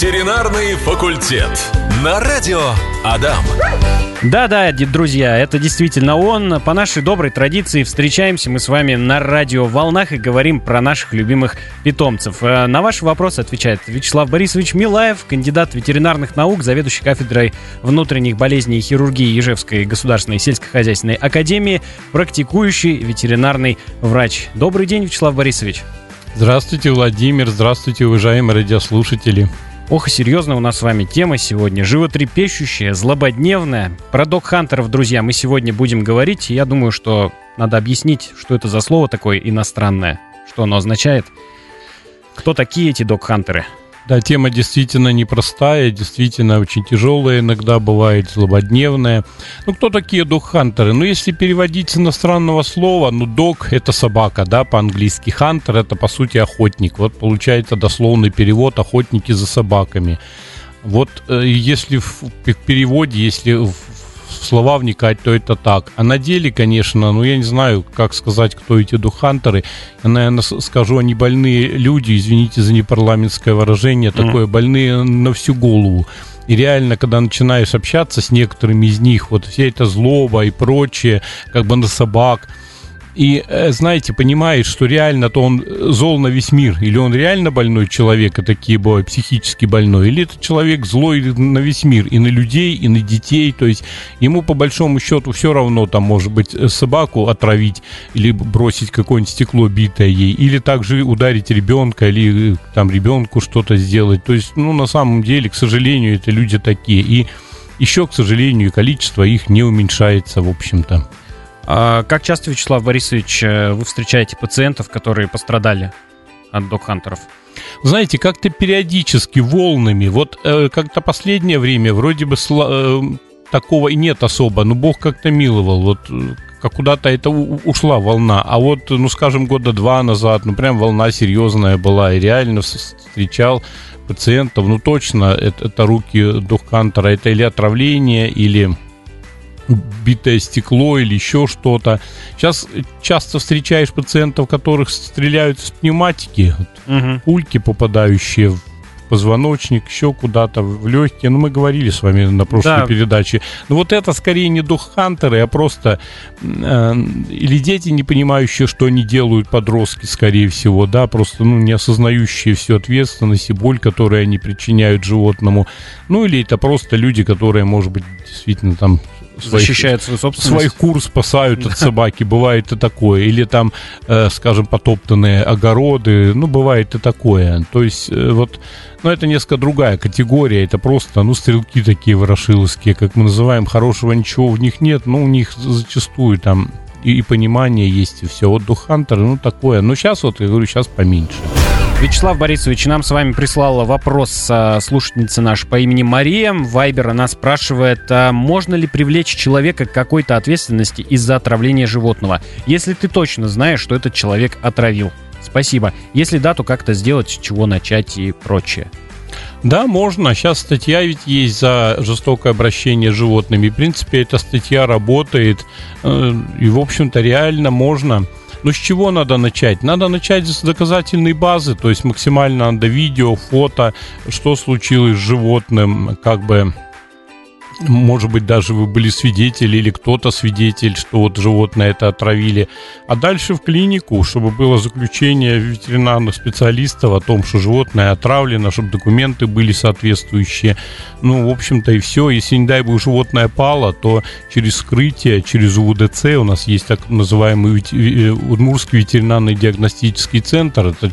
Ветеринарный факультет. На радио Адам. Да-да, друзья, это действительно он. По нашей доброй традиции встречаемся мы с вами на радио «Волнах» и говорим про наших любимых питомцев. Э, на ваш вопрос отвечает Вячеслав Борисович Милаев, кандидат ветеринарных наук, заведующий кафедрой внутренних болезней и хирургии Ижевской государственной сельскохозяйственной академии, практикующий ветеринарный врач. Добрый день, Вячеслав Борисович. Здравствуйте, Владимир. Здравствуйте, уважаемые радиослушатели. Ох, и серьезная у нас с вами тема сегодня. Животрепещущая, злободневная. Про док-хантеров, друзья, мы сегодня будем говорить. я думаю, что надо объяснить, что это за слово такое иностранное. Что оно означает. Кто такие эти док-хантеры? Да, тема действительно непростая, действительно очень тяжелая, иногда бывает злободневная. Ну, кто такие док-хантеры? Ну, если переводить с иностранного слова, ну, дог — это собака, да, по-английски. Хантер — это, по сути, охотник. Вот получается дословный перевод «охотники за собаками». Вот э, если в переводе, если в слова вникать, то это так. А на деле, конечно, ну я не знаю, как сказать, кто эти духантеры. Я, наверное, скажу, они больные люди, извините за непарламентское выражение, mm-hmm. такое больные на всю голову. И реально, когда начинаешь общаться с некоторыми из них, вот вся эта злоба и прочее, как бы на собак – и, э, знаете, понимаешь, что реально-то он зол на весь мир, или он реально больной человек, и такие бывают, психически больной, или это человек злой на весь мир, и на людей, и на детей, то есть ему по большому счету все равно, там, может быть, собаку отравить, или бросить какое-нибудь стекло битое ей, или также ударить ребенка, или там ребенку что-то сделать, то есть, ну, на самом деле, к сожалению, это люди такие, и еще, к сожалению, количество их не уменьшается, в общем-то. А как часто, Вячеслав Борисович, э, вы встречаете пациентов, которые пострадали от док-хантеров? Знаете, как-то периодически, волнами. Вот э, как-то последнее время вроде бы э, такого и нет особо, но Бог как-то миловал. Вот как куда-то это ушла волна. А вот, ну, скажем, года два назад, ну, прям волна серьезная была. И реально встречал пациентов, ну, точно, это, это руки духкантера, это или отравление, или битое стекло или еще что-то. Сейчас часто встречаешь пациентов, которых стреляют из пневматики, угу. пульки, попадающие в позвоночник, еще куда-то, в легкие. Ну, мы говорили с вами на прошлой да. передаче. Но вот это скорее не дух хантеры, а просто э, или дети, не понимающие, что они делают, подростки, скорее всего, да, просто, ну, не осознающие всю ответственность и боль, которую они причиняют животному. Ну, или это просто люди, которые, может быть, действительно там своих, защищают свою собственность. Своих кур спасают от собаки, бывает и такое. Или там, э, скажем, потоптанные огороды, ну, бывает и такое. То есть, э, вот, ну, это несколько другая категория, это просто, ну, стрелки такие ворошиловские, как мы называем, хорошего ничего в них нет, но у них зачастую там и, и понимание есть, и все. Вот Духантер, ну, такое. Но сейчас вот, я говорю, сейчас поменьше. Вячеслав Борисович нам с вами прислала вопрос а, слушательница наша по имени Мария. Вайбер она спрашивает, а можно ли привлечь человека к какой-то ответственности из-за отравления животного, если ты точно знаешь, что этот человек отравил? Спасибо. Если да, то как-то сделать, с чего начать и прочее. Да, можно. Сейчас статья ведь есть за жестокое обращение с животными. В принципе, эта статья работает. Э, и, в общем-то, реально можно ну, с чего надо начать? Надо начать с доказательной базы, то есть максимально надо видео, фото, что случилось с животным, как бы может быть, даже вы были свидетели или кто-то свидетель, что вот животное это отравили. А дальше в клинику, чтобы было заключение ветеринарных специалистов о том, что животное отравлено, чтобы документы были соответствующие. Ну, в общем-то, и все. Если, не дай бог, животное пало, то через скрытие, через УВДЦ у нас есть так называемый э, Удмурский ветеринарный диагностический центр. Это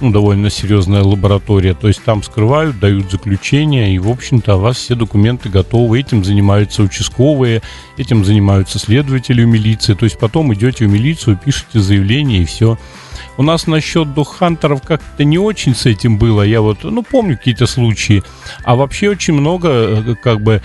ну, довольно серьезная лаборатория. То есть там скрывают, дают заключение, и, в общем-то, у вас все документы готовы. Этим занимаются участковые, этим занимаются следователи в милиции. То есть потом идете в милицию, пишете заявление, и все. У нас насчет духантеров как-то не очень с этим было. Я вот, ну, помню какие-то случаи. А вообще очень много, э, как бы,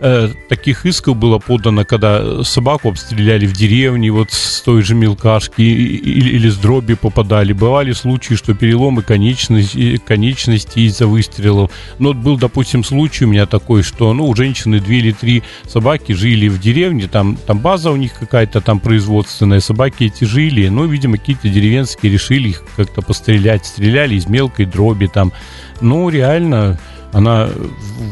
э, таких исков было подано, когда собаку обстреляли в деревне, вот с той же мелкашки, или, или с дроби попадали. Бывали случаи, что переломы конечности, конечности из-за выстрелов. Но вот был, допустим, случай у меня такой, что ну, у женщины две или три собаки жили в деревне, там, там база у них какая-то там производственная, собаки эти жили, ну, видимо, какие-то деревенские решили их как-то пострелять, стреляли из мелкой дроби там. Ну, реально, она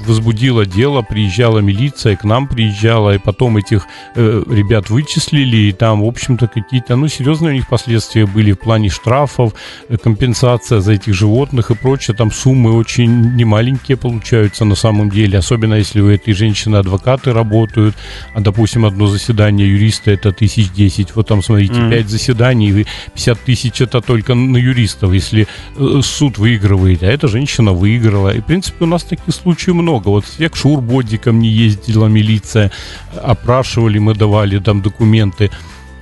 возбудила дело, приезжала милиция, к нам приезжала, и потом этих э, ребят вычислили, и там, в общем-то, какие-то, ну, серьезные у них последствия были в плане штрафов, э, компенсация за этих животных и прочее. Там суммы очень немаленькие получаются на самом деле, особенно если у этой женщины адвокаты работают, а, допустим, одно заседание юриста это тысяч десять. Вот там, смотрите, mm. 5 заседаний, 50 тысяч это только на юристов, если э, суд выигрывает, а эта женщина выиграла. И, в принципе, у нас таких случаев много. Вот к Шурбоди ко мне ездила милиция, опрашивали, мы давали там документы.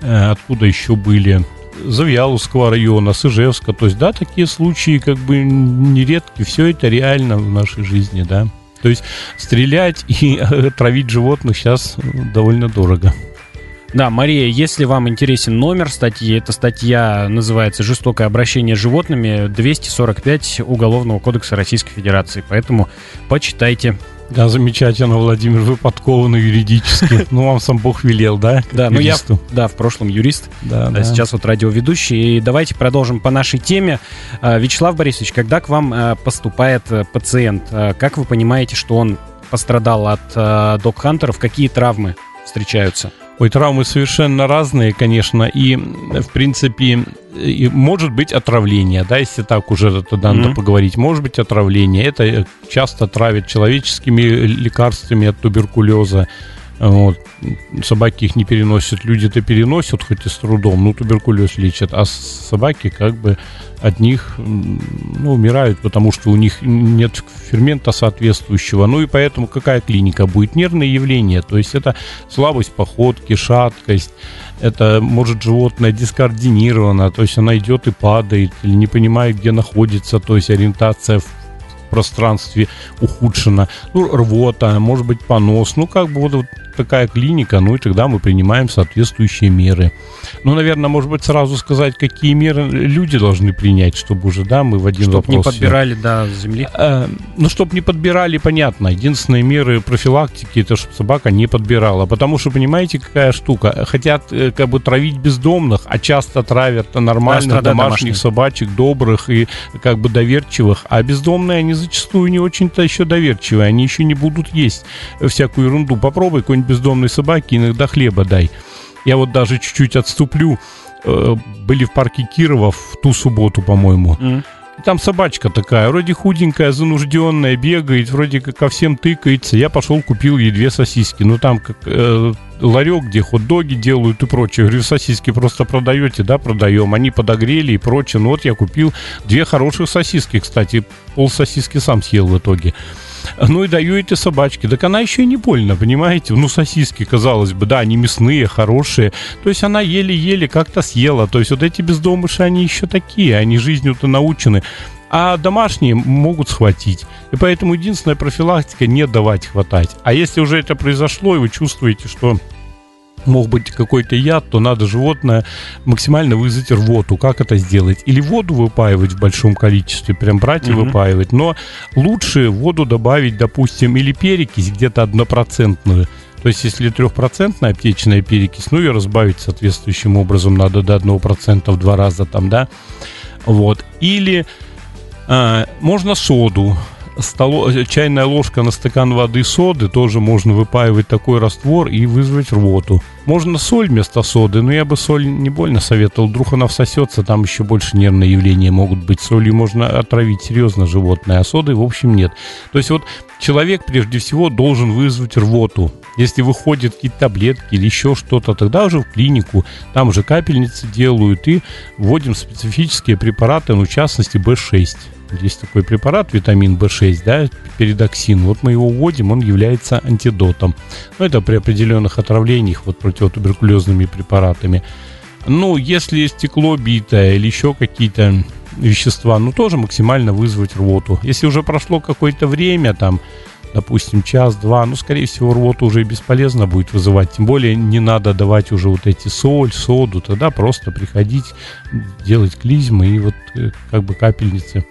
Э, откуда еще были? Завьяловского района, Сыжевска. То есть, да, такие случаи как бы нередки. Все это реально в нашей жизни, да. То есть стрелять и травить животных сейчас довольно дорого. Да, Мария, если вам интересен номер статьи, эта статья называется «Жестокое обращение с животными» 245 Уголовного кодекса Российской Федерации. Поэтому почитайте. Да, замечательно, Владимир, вы подкованы юридически. Ну, вам сам Бог велел, да? Да, ну я, да, в прошлом юрист, да, да. сейчас вот радиоведущий. И давайте продолжим по нашей теме. А, Вячеслав Борисович, когда к вам а, поступает э, пациент, а, как вы понимаете, что он пострадал от док-хантеров, какие травмы встречаются? Ой, травмы совершенно разные, конечно, и, в принципе, и может быть отравление, да, если так уже тогда mm-hmm. надо поговорить, может быть отравление. Это часто травят человеческими лекарствами от туберкулеза. Вот. Собаки их не переносят, люди-то переносят, хоть и с трудом, ну, туберкулез лечат, а собаки как бы от них ну, умирают, потому что у них нет фермента соответствующего. Ну и поэтому какая клиника будет? Нервные явления, то есть это слабость походки, шаткость, это может животное дискоординировано, то есть она идет и падает, или не понимает, где находится, то есть ориентация в пространстве ухудшена, ну, рвота, может быть, понос, ну, как бы вот такая клиника, ну, и тогда мы принимаем соответствующие меры. Ну, наверное, может быть, сразу сказать, какие меры люди должны принять, чтобы уже, да, мы в один чтоб вопрос... не подбирали, да, земли. Э, ну, чтобы не подбирали, понятно. Единственные меры профилактики, это чтобы собака не подбирала. Потому что, понимаете, какая штука? Хотят э, как бы травить бездомных, а часто травят нормальных да, домашних, домашних собачек, добрых и как бы доверчивых. А бездомные, они зачастую не очень-то еще доверчивые, они еще не будут есть всякую ерунду. Попробуй какой-нибудь бездомной собаке иногда хлеба дай. Я вот даже чуть-чуть отступлю. Э, были в парке Кирова в ту субботу, по-моему. Mm. Там собачка такая, вроде худенькая, занужденная, бегает, вроде как ко всем тыкается. Я пошел, купил ей две сосиски. Ну, там как э, ларек, где хот-доги делают и прочее. говорю, сосиски просто продаете? Да, продаем. Они подогрели и прочее. Ну, вот я купил две хороших сосиски, кстати. Пол сосиски сам съел в итоге. Ну и даю эти собачки. Так она еще и не больно, понимаете? Ну, сосиски, казалось бы, да, они мясные, хорошие. То есть она еле-еле как-то съела. То есть вот эти бездомыши, они еще такие, они жизнью-то научены а домашние могут схватить. И поэтому единственная профилактика не давать хватать. А если уже это произошло, и вы чувствуете, что мог быть какой-то яд, то надо животное максимально вызвать рвоту. Как это сделать? Или воду выпаивать в большом количестве, прям брать и выпаивать. Но лучше воду добавить, допустим, или перекись где-то однопроцентную. То есть, если трехпроцентная аптечная перекись, ну, ее разбавить соответствующим образом надо до одного процента в два раза там, да. Вот. Или а, можно соду столо... чайная ложка на стакан воды соды, тоже можно выпаивать такой раствор и вызвать рвоту. Можно соль вместо соды, но я бы соль не больно советовал. Вдруг она всосется, там еще больше нервные явления могут быть. Солью можно отравить серьезно животное, а соды, в общем, нет. То есть вот человек прежде всего должен вызвать рвоту. Если выходят какие-то таблетки или еще что-то, тогда уже в клинику, там уже капельницы делают и вводим специфические препараты, ну, в частности, B6 есть такой препарат, витамин В6, да, передоксин. Вот мы его вводим, он является антидотом. Ну, это при определенных отравлениях, вот противотуберкулезными препаратами. Ну, если стекло битое или еще какие-то вещества, ну, тоже максимально вызвать рвоту. Если уже прошло какое-то время, там, допустим, час-два, ну, скорее всего, рвоту уже бесполезно будет вызывать. Тем более не надо давать уже вот эти соль, соду, тогда просто приходить, делать клизмы и вот э, как бы капельницы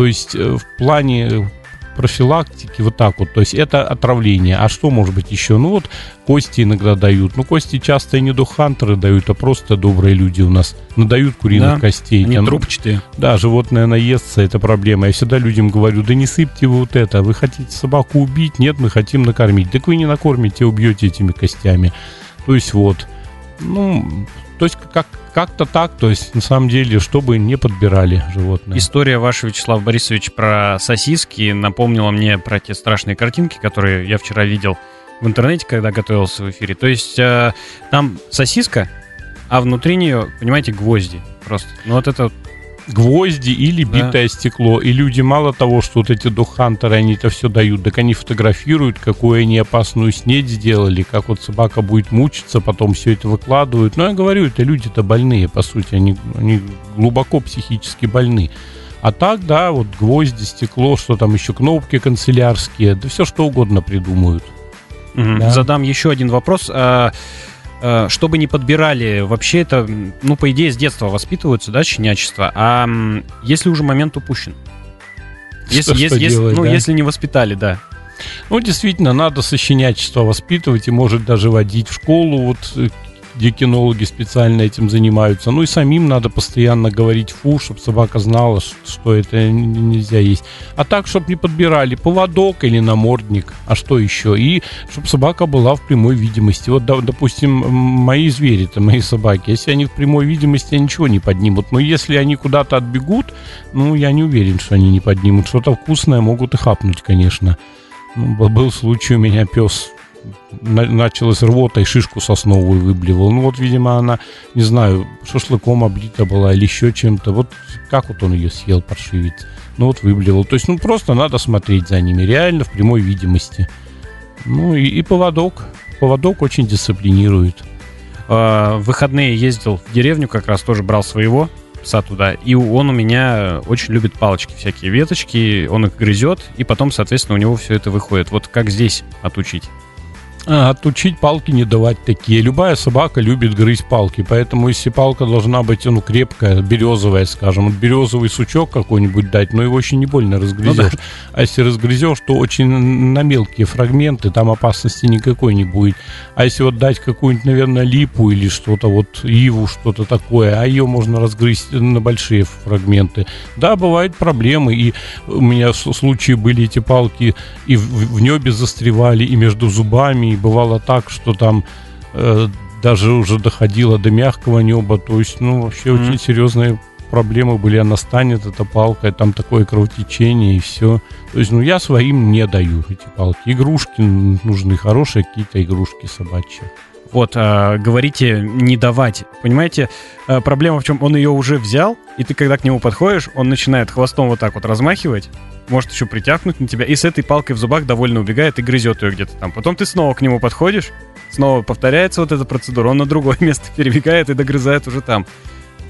то есть э, в плане профилактики, вот так вот. То есть это отравление. А что может быть еще? Ну вот кости иногда дают. Ну кости часто и не духантеры дают, а просто добрые люди у нас надают куриных да, костей. Они трубчатые. Да, животное наестся, это проблема. Я всегда людям говорю, да не сыпьте вы вот это. Вы хотите собаку убить? Нет, мы хотим накормить. Так вы не накормите, убьете этими костями. То есть вот. Ну, то есть как, как-то так, то есть на самом деле, чтобы не подбирали животные. История ваша, Вячеслав Борисович, про сосиски напомнила мне про те страшные картинки, которые я вчера видел в интернете, когда готовился в эфире. То есть э, там сосиска, а внутри нее, понимаете, гвозди просто. Ну вот это гвозди или битое да. стекло. И люди мало того, что вот эти духантеры, они это все дают, так они фотографируют, какую они опасную снедь сделали, как вот собака будет мучиться, потом все это выкладывают. Но я говорю, это люди-то больные, по сути, они, они глубоко психически больны. А так, да, вот гвозди, стекло, что там еще, кнопки канцелярские, да все что угодно придумают. Угу. Да. Задам еще один вопрос. Э, чтобы не подбирали, вообще это, ну, по идее, с детства воспитываются, да, щенячество, а если уже момент упущен? Если, что, если, что делать, ну, да? если не воспитали, да. Ну, действительно, надо со щенячества воспитывать и, может, даже водить в школу вот э, где кинологи специально этим занимаются. Ну и самим надо постоянно говорить фу, чтобы собака знала, что это нельзя есть. А так, чтобы не подбирали поводок или намордник, а что еще? И чтобы собака была в прямой видимости. Вот, допустим, мои звери, это мои собаки, если они в прямой видимости, ничего не поднимут. Но если они куда-то отбегут, ну, я не уверен, что они не поднимут. Что-то вкусное могут и хапнуть, конечно. Ну, был случай у меня пес началась рвота и шишку сосновую выблевал. Ну вот, видимо, она, не знаю, шашлыком облита была или еще чем-то. Вот как вот он ее съел, паршивец. Ну вот выблевал. То есть, ну просто надо смотреть за ними, реально в прямой видимости. Ну и, и поводок. Поводок очень дисциплинирует. А, в выходные ездил в деревню, как раз тоже брал своего пса туда. И он у меня очень любит палочки, всякие веточки, он их грызет, и потом, соответственно, у него все это выходит. Вот как здесь отучить? А, отучить палки не давать такие. Любая собака любит грызть палки, поэтому если палка должна быть, ну, крепкая, березовая, скажем, вот березовый сучок какой-нибудь дать, но его очень не больно разгрызешь. Ну, да. А если разгрызешь, то очень на мелкие фрагменты, там опасности никакой не будет. А если вот дать какую-нибудь, наверное, липу или что-то, вот иву, что-то такое, а ее можно разгрызть на большие фрагменты. Да, бывают проблемы, и у меня случаи были эти палки и в, в небе застревали, и между зубами, и бывало так, что там э, даже уже доходило до мягкого неба. То есть, ну, вообще mm-hmm. очень серьезные проблемы были. Она станет, эта палка, там такое кровотечение и все. То есть, ну, я своим не даю эти палки. Игрушки нужны, хорошие какие-то игрушки собачьи. Вот, а, говорите, не давать. Понимаете, а, проблема в чем? Он ее уже взял, и ты, когда к нему подходишь, он начинает хвостом вот так вот размахивать, может еще притягнуть на тебя, и с этой палкой в зубах довольно убегает и грызет ее где-то там. Потом ты снова к нему подходишь, снова повторяется вот эта процедура, он на другое место перебегает и догрызает уже там.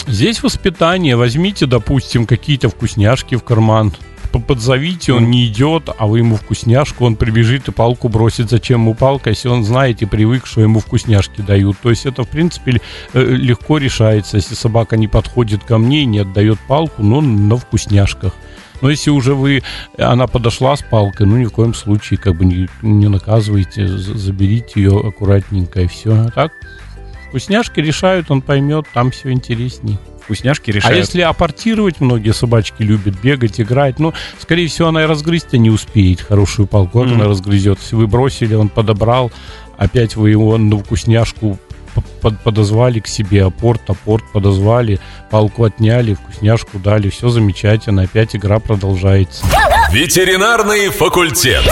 Здесь воспитание. Возьмите, допустим, какие-то вкусняшки в карман. Подзовите, он не идет, а вы ему вкусняшку, он прибежит и палку бросит. Зачем ему палка, если он знает и привык, что ему вкусняшки дают. То есть это, в принципе, э, легко решается. Если собака не подходит ко мне и не отдает палку, но на вкусняшках. Но если уже вы, она подошла с палкой, ну ни в коем случае как бы не, не наказывайте, заберите ее аккуратненько и все. А так, вкусняшки решают, он поймет, там все интересней вкусняшки решают. А если апортировать, многие собачки любят бегать, играть, ну, скорее всего, она и разгрызть не успеет хорошую палку, вот mm-hmm. она разгрызет. Если вы бросили, он подобрал, опять вы его на вкусняшку подозвали к себе апорт, апорт подозвали, палку отняли, вкусняшку дали, все замечательно, опять игра продолжается. Ветеринарный факультет.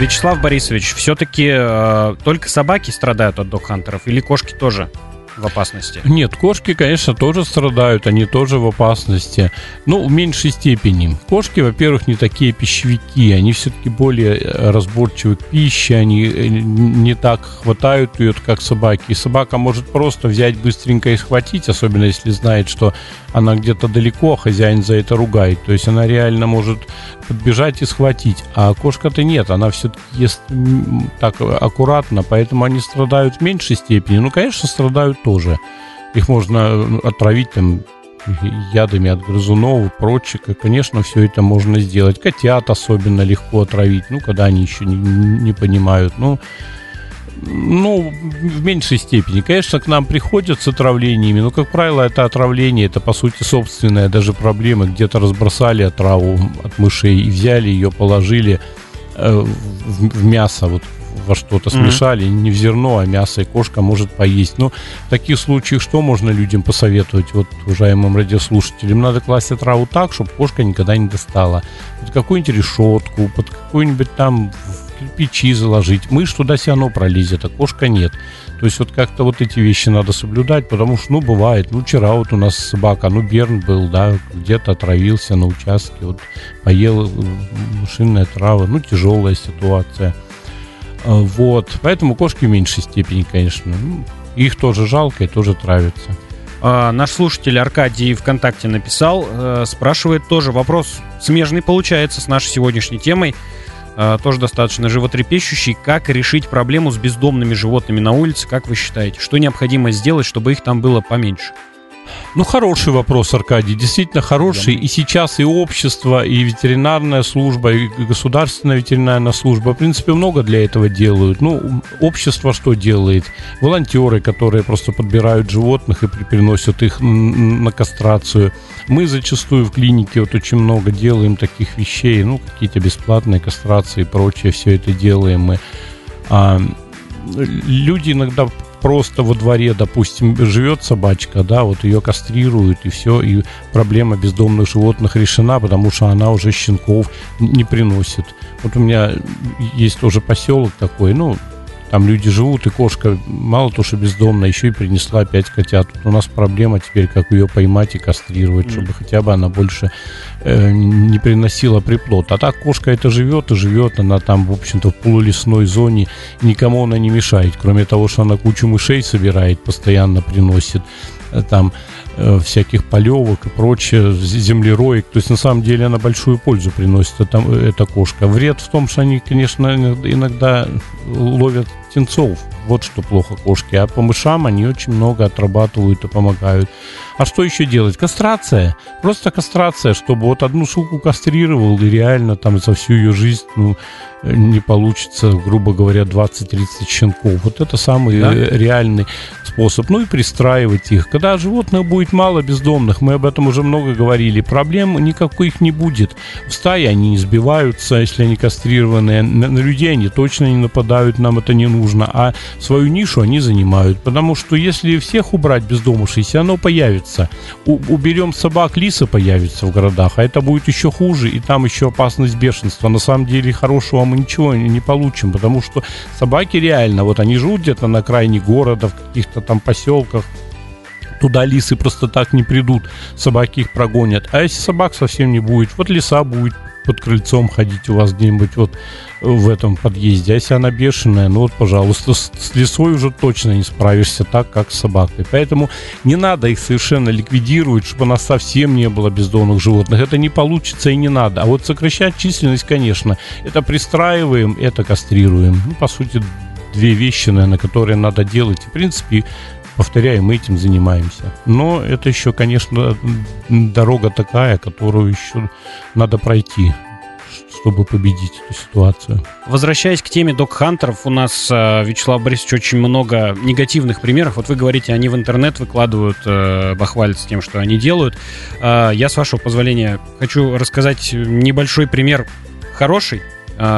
Вячеслав Борисович, все-таки э, только собаки страдают от док-хантеров или кошки тоже? В опасности? Нет, кошки, конечно, тоже страдают, они тоже в опасности. Но в меньшей степени. Кошки, во-первых, не такие пищевики, они все-таки более э, разборчивы к пище, они э, не так хватают ее, как собаки. И собака может просто взять быстренько и схватить, особенно если знает, что она где-то далеко, а хозяин за это ругает. То есть она реально может подбежать и схватить. А кошка-то нет, она все-таки ест так аккуратно, поэтому они страдают в меньшей степени. Ну, конечно, страдают тоже. Их можно ну, отправить там ядами от грызунов и прочее, конечно, все это можно сделать. Котят особенно легко отравить, ну, когда они еще не, не понимают. Ну, ну, в меньшей степени. Конечно, к нам приходят с отравлениями, но, как правило, это отравление, это, по сути, собственная даже проблема. Где-то разбросали отраву от мышей и взяли ее, положили э, в мясо, вот во что-то смешали, mm-hmm. не в зерно, а мясо, и кошка может поесть. Но в таких случаях что можно людям посоветовать, вот, уважаемым радиослушателям? Надо класть отраву так, чтобы кошка никогда не достала. Под какую-нибудь решетку, под какую-нибудь там кирпичи заложить. Мышь туда все равно пролезет, а кошка нет. То есть вот как-то вот эти вещи надо соблюдать, потому что, ну, бывает. Ну, вчера вот у нас собака, ну, Берн был, да, где-то отравился на участке, вот поел машинная трава, ну, тяжелая ситуация. А, вот, поэтому кошки в меньшей степени, конечно. Ну, их тоже жалко и тоже травятся. А, наш слушатель Аркадий ВКонтакте написал, э, спрашивает тоже вопрос смежный получается с нашей сегодняшней темой. Э, тоже достаточно животрепещущий. Как решить проблему с бездомными животными на улице, как вы считаете? Что необходимо сделать, чтобы их там было поменьше? Ну, хороший вопрос, Аркадий, действительно хороший. Да. И сейчас и общество, и ветеринарная служба, и государственная ветеринарная служба, в принципе, много для этого делают. Ну, общество что делает? Волонтеры, которые просто подбирают животных и приносят их на кастрацию. Мы зачастую в клинике вот очень много делаем таких вещей, ну, какие-то бесплатные кастрации и прочее, все это делаем мы. А, люди иногда просто во дворе, допустим, живет собачка, да, вот ее кастрируют, и все, и проблема бездомных животных решена, потому что она уже щенков не приносит. Вот у меня есть тоже поселок такой, ну, там люди живут, и кошка мало то, что бездомная, еще и принесла опять котят. Тут у нас проблема теперь, как ее поймать и кастрировать, mm. чтобы хотя бы она больше э, не приносила приплод. А так кошка это живет и живет, она там, в общем-то, в полулесной зоне, никому она не мешает, кроме того, что она кучу мышей собирает, постоянно приносит э, там всяких полевок и прочее, землероек. То есть, на самом деле, она большую пользу приносит, эта, эта кошка. Вред в том, что они, конечно, иногда ловят птенцов. Вот что плохо кошки. А по мышам они очень много отрабатывают и помогают. А что еще делать? Кастрация. Просто кастрация, чтобы вот одну суку кастрировал и реально там за всю ее жизнь ну, не получится, грубо говоря, 20-30 щенков. Вот это самый да? реальный способ. Ну и пристраивать их. Когда животных будет мало бездомных, мы об этом уже много говорили, проблем никаких не будет. В стае они не сбиваются, если они кастрированные. На, на людей они точно не нападают, нам это не нужно. А свою нишу они занимают. Потому что если всех убрать бездомышей, оно появится. У, уберем собак, лисы появятся в городах, а это будет еще хуже, и там еще опасность бешенства. На самом деле хорошего мы ничего не получим, потому что собаки реально, вот они живут где-то на крайне города, в каких-то там поселках, туда лисы просто так не придут, собаки их прогонят. А если собак совсем не будет, вот лиса будет под крыльцом ходить у вас где-нибудь вот в этом подъезде. А если она бешеная, ну вот, пожалуйста, с, лесой уже точно не справишься так, как с собакой. Поэтому не надо их совершенно ликвидировать, чтобы у совсем не было бездомных животных. Это не получится и не надо. А вот сокращать численность, конечно, это пристраиваем, это кастрируем. Ну, по сути, две вещи, наверное, которые надо делать. В принципе, повторяю, мы этим занимаемся. Но это еще, конечно, дорога такая, которую еще надо пройти чтобы победить эту ситуацию. Возвращаясь к теме док-хантеров, у нас, э, Вячеслав Борисович, очень много негативных примеров. Вот вы говорите, они в интернет выкладывают, э, бахвалятся тем, что они делают. Э, я, с вашего позволения, хочу рассказать небольшой пример хороший.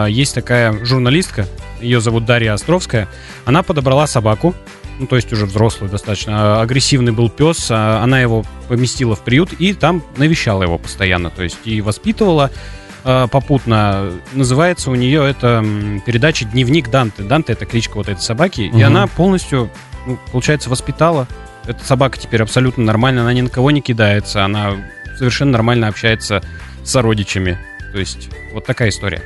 Есть такая журналистка, ее зовут Дарья Островская. Она подобрала собаку, ну, то есть уже взрослый достаточно, а, агрессивный был пес, а, она его поместила в приют и там навещала его постоянно, то есть и воспитывала а, попутно. Называется у нее это передача «Дневник Данте». Данте — это кличка вот этой собаки, угу. и она полностью, ну, получается, воспитала. Эта собака теперь абсолютно нормальная, она ни на кого не кидается, она совершенно нормально общается с сородичами. То есть вот такая история.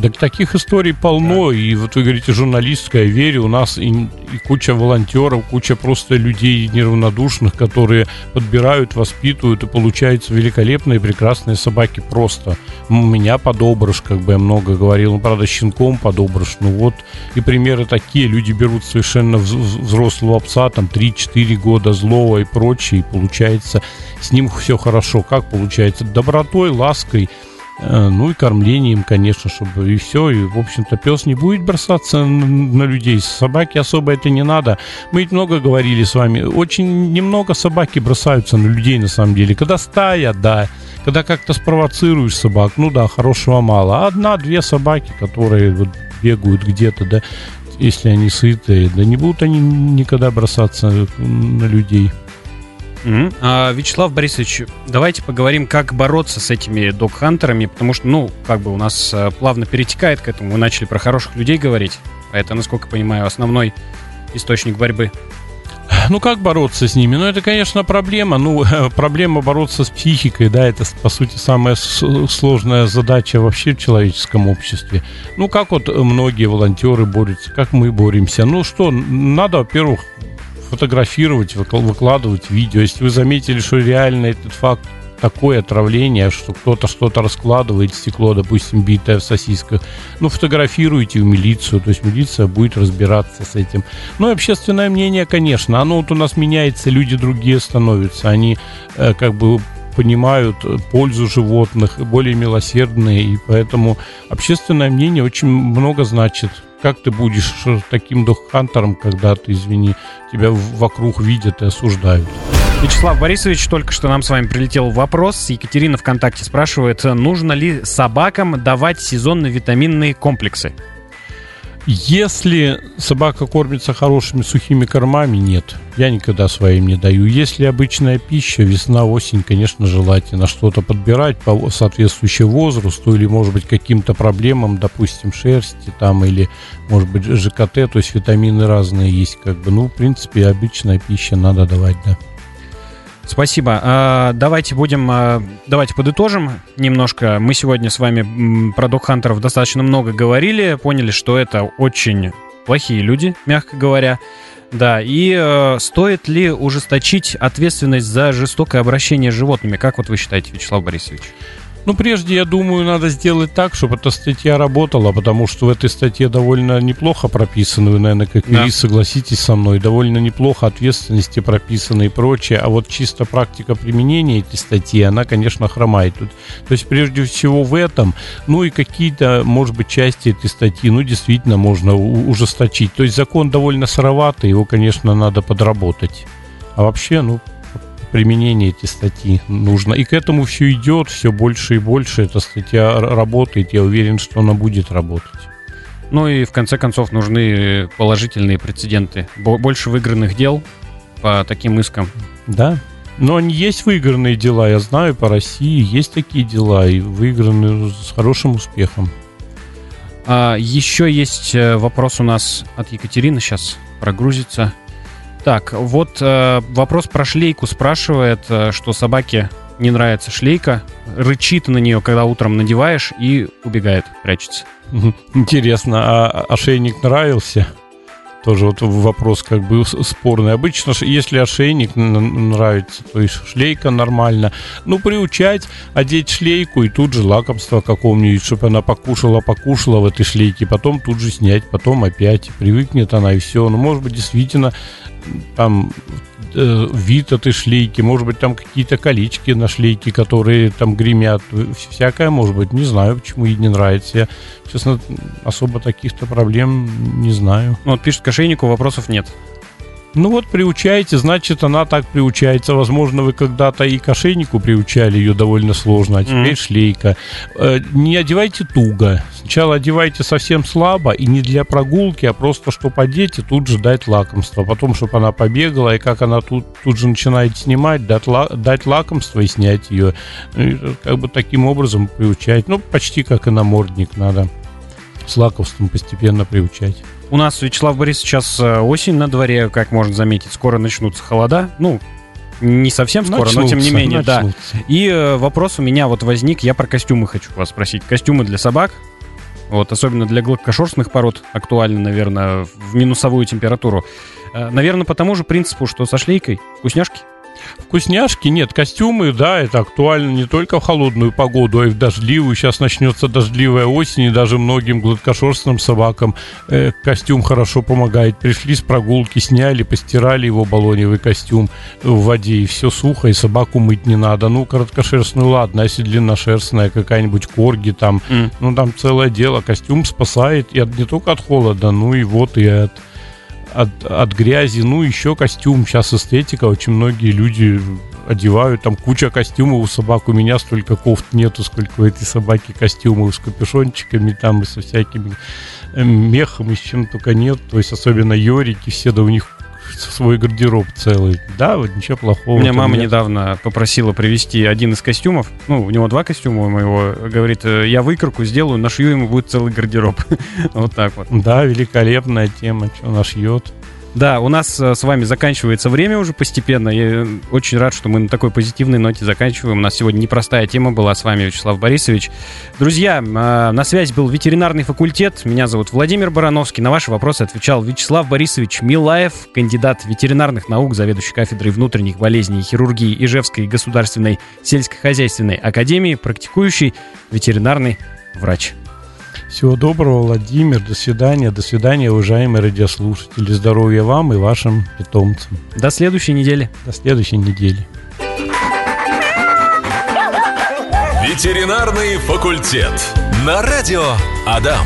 Так таких историй полно, да. и вот вы говорите, журналистская, я верю, у нас и, и куча волонтеров, куча просто людей неравнодушных, которые подбирают, воспитывают, и получаются великолепные, прекрасные собаки просто. У меня подобрыш, как бы я много говорил, ну, правда, щенком подобрыш, ну вот, и примеры такие, люди берут совершенно взрослого пса, там, 3-4 года злого и прочее, и получается с ним все хорошо. Как получается? Добротой, лаской, ну и кормлением, конечно, чтобы и все. И, в общем-то, пес не будет бросаться на людей. Собаки особо это не надо. Мы ведь много говорили с вами. Очень немного собаки бросаются на людей, на самом деле. Когда стая, да. Когда как-то спровоцируешь собак, ну да, хорошего мало. Одна-две собаки, которые вот бегают где-то, да, если они сытые, да не будут они никогда бросаться на людей. Mm-hmm. А, Вячеслав Борисович, давайте поговорим, как бороться с этими док-хантерами, потому что, ну, как бы у нас а, плавно перетекает к этому. Мы начали про хороших людей говорить. А это, насколько понимаю, основной источник борьбы. Ну, как бороться с ними? Ну, это, конечно, проблема. Ну, проблема бороться с психикой, да, это, по сути, самая сложная задача вообще в человеческом обществе. Ну, как вот многие волонтеры борются, как мы боремся? Ну, что, надо, во-первых, фотографировать, выкладывать видео. Если вы заметили, что реально этот факт такое отравление, что кто-то что-то раскладывает, стекло, допустим, битое в сосисках, ну, фотографируйте в милицию, то есть милиция будет разбираться с этим. Ну, и общественное мнение, конечно, оно вот у нас меняется, люди другие становятся, они э, как бы понимают пользу животных, более милосердные, и поэтому общественное мнение очень много значит как ты будешь таким духхантером, когда ты, извини, тебя вокруг видят и осуждают? Вячеслав Борисович, только что нам с вами прилетел вопрос. Екатерина ВКонтакте спрашивает, нужно ли собакам давать сезонные витаминные комплексы? Если собака кормится хорошими сухими кормами, нет. Я никогда своим не даю. Если обычная пища, весна, осень, конечно, желательно что-то подбирать по соответствующему возрасту или, может быть, каким-то проблемам, допустим, шерсти там или, может быть, ЖКТ, то есть витамины разные есть, как бы. Ну, в принципе, обычная пища надо давать, да. Спасибо. А, давайте будем, а, давайте подытожим немножко. Мы сегодня с вами про док-хантеров достаточно много говорили, поняли, что это очень плохие люди, мягко говоря. Да, и э, стоит ли ужесточить ответственность за жестокое обращение с животными? Как вот вы считаете, Вячеслав Борисович? Ну, прежде, я думаю, надо сделать так, чтобы эта статья работала, потому что в этой статье довольно неплохо прописаны, вы, наверное, как да. юрист согласитесь со мной, довольно неплохо ответственности прописаны и прочее, а вот чисто практика применения этой статьи, она, конечно, хромает. Тут, то есть, прежде всего в этом, ну и какие-то, может быть, части этой статьи, ну, действительно, можно ужесточить. То есть, закон довольно сыроватый, его, конечно, надо подработать. А вообще, ну, применение этой статьи нужно. И к этому все идет, все больше и больше эта статья работает. Я уверен, что она будет работать. Ну и в конце концов нужны положительные прецеденты. Больше выигранных дел по таким искам. Да. Но они есть выигранные дела, я знаю, по России есть такие дела, и выиграны с хорошим успехом. А, еще есть э, вопрос у нас от Екатерины, сейчас прогрузится. Так, вот э, вопрос про шлейку спрашивает, э, что собаке не нравится шлейка, рычит на нее, когда утром надеваешь, и убегает, прячется. Интересно, а ошейник нравился? Тоже вот вопрос как бы спорный. Обычно, если ошейник нравится, то и шлейка нормально. Ну, приучать, одеть шлейку и тут же лакомство какого-нибудь, чтобы она покушала, покушала в этой шлейке, потом тут же снять, потом опять. Привыкнет она и все. Ну, может быть, действительно там э, вид этой шлейки, может быть, там какие-то колечки на шлейке, которые там гремят, всякое может быть, не знаю, почему ей не нравится. Я, честно, особо таких-то проблем не знаю. Ну, вот пишет к ошейнику, вопросов нет. Ну вот приучаете, значит она так приучается. Возможно, вы когда-то и к ошейнику приучали ее довольно сложно, а теперь mm. шлейка. Э, не одевайте туго. Сначала одевайте совсем слабо и не для прогулки, а просто чтобы одеть и тут же дать лакомство. Потом, чтобы она побегала, и как она тут, тут же начинает снимать, дать, дать лакомство и снять ее. И как бы таким образом приучать. Ну, почти как и намордник надо с лакомством постепенно приучать. У нас, Вячеслав Борис, сейчас э, осень на дворе, как можно заметить, скоро начнутся холода. Ну, не совсем скоро, начнутся, но тем не менее, начнутся. да. И э, вопрос у меня вот возник, я про костюмы хочу вас спросить. Костюмы для собак Вот, особенно для гладкошерстных пород актуально, наверное, в минусовую температуру. Э, наверное, по тому же принципу, что со шлейкой. Вкусняшки? Вкусняшки нет, костюмы, да, это актуально не только в холодную погоду, а и в дождливую. Сейчас начнется дождливая осень, и даже многим гладкошерстным собакам э, костюм хорошо помогает. Пришли с прогулки, сняли, постирали его баллоневый костюм в воде, и все сухо, и собаку мыть не надо. Ну, короткошерстную, ладно, а если длинношерстная, какая-нибудь корги там, mm. ну, там целое дело. Костюм спасает и от, не только от холода, ну и вот и от от, от грязи, ну, еще костюм. Сейчас эстетика, очень многие люди одевают, там куча костюмов у собак, у меня столько кофт нету, сколько у этой собаки костюмов с капюшончиками там и со всякими эм, мехом и с чем только нет, то есть особенно йорики, все, да у них свой гардероб целый. Да, вот ничего плохого. У меня мама нет. недавно попросила привезти один из костюмов. Ну, у него два костюма у моего. Говорит, «Э, я выкройку сделаю, нашью ему будет целый гардероб. вот так вот. Да, великолепная тема, что нашьет. Да, у нас э, с вами заканчивается время уже постепенно. Я очень рад, что мы на такой позитивной ноте заканчиваем. У нас сегодня непростая тема была. С вами Вячеслав Борисович. Друзья, э, на связь был ветеринарный факультет. Меня зовут Владимир Барановский. На ваши вопросы отвечал Вячеслав Борисович Милаев, кандидат ветеринарных наук, заведующий кафедрой внутренних болезней и хирургии Ижевской государственной сельскохозяйственной академии, практикующий ветеринарный врач. Всего доброго, Владимир. До свидания. До свидания, уважаемые радиослушатели. Здоровья вам и вашим питомцам. До следующей недели. До следующей недели. Ветеринарный факультет. На радио Адам.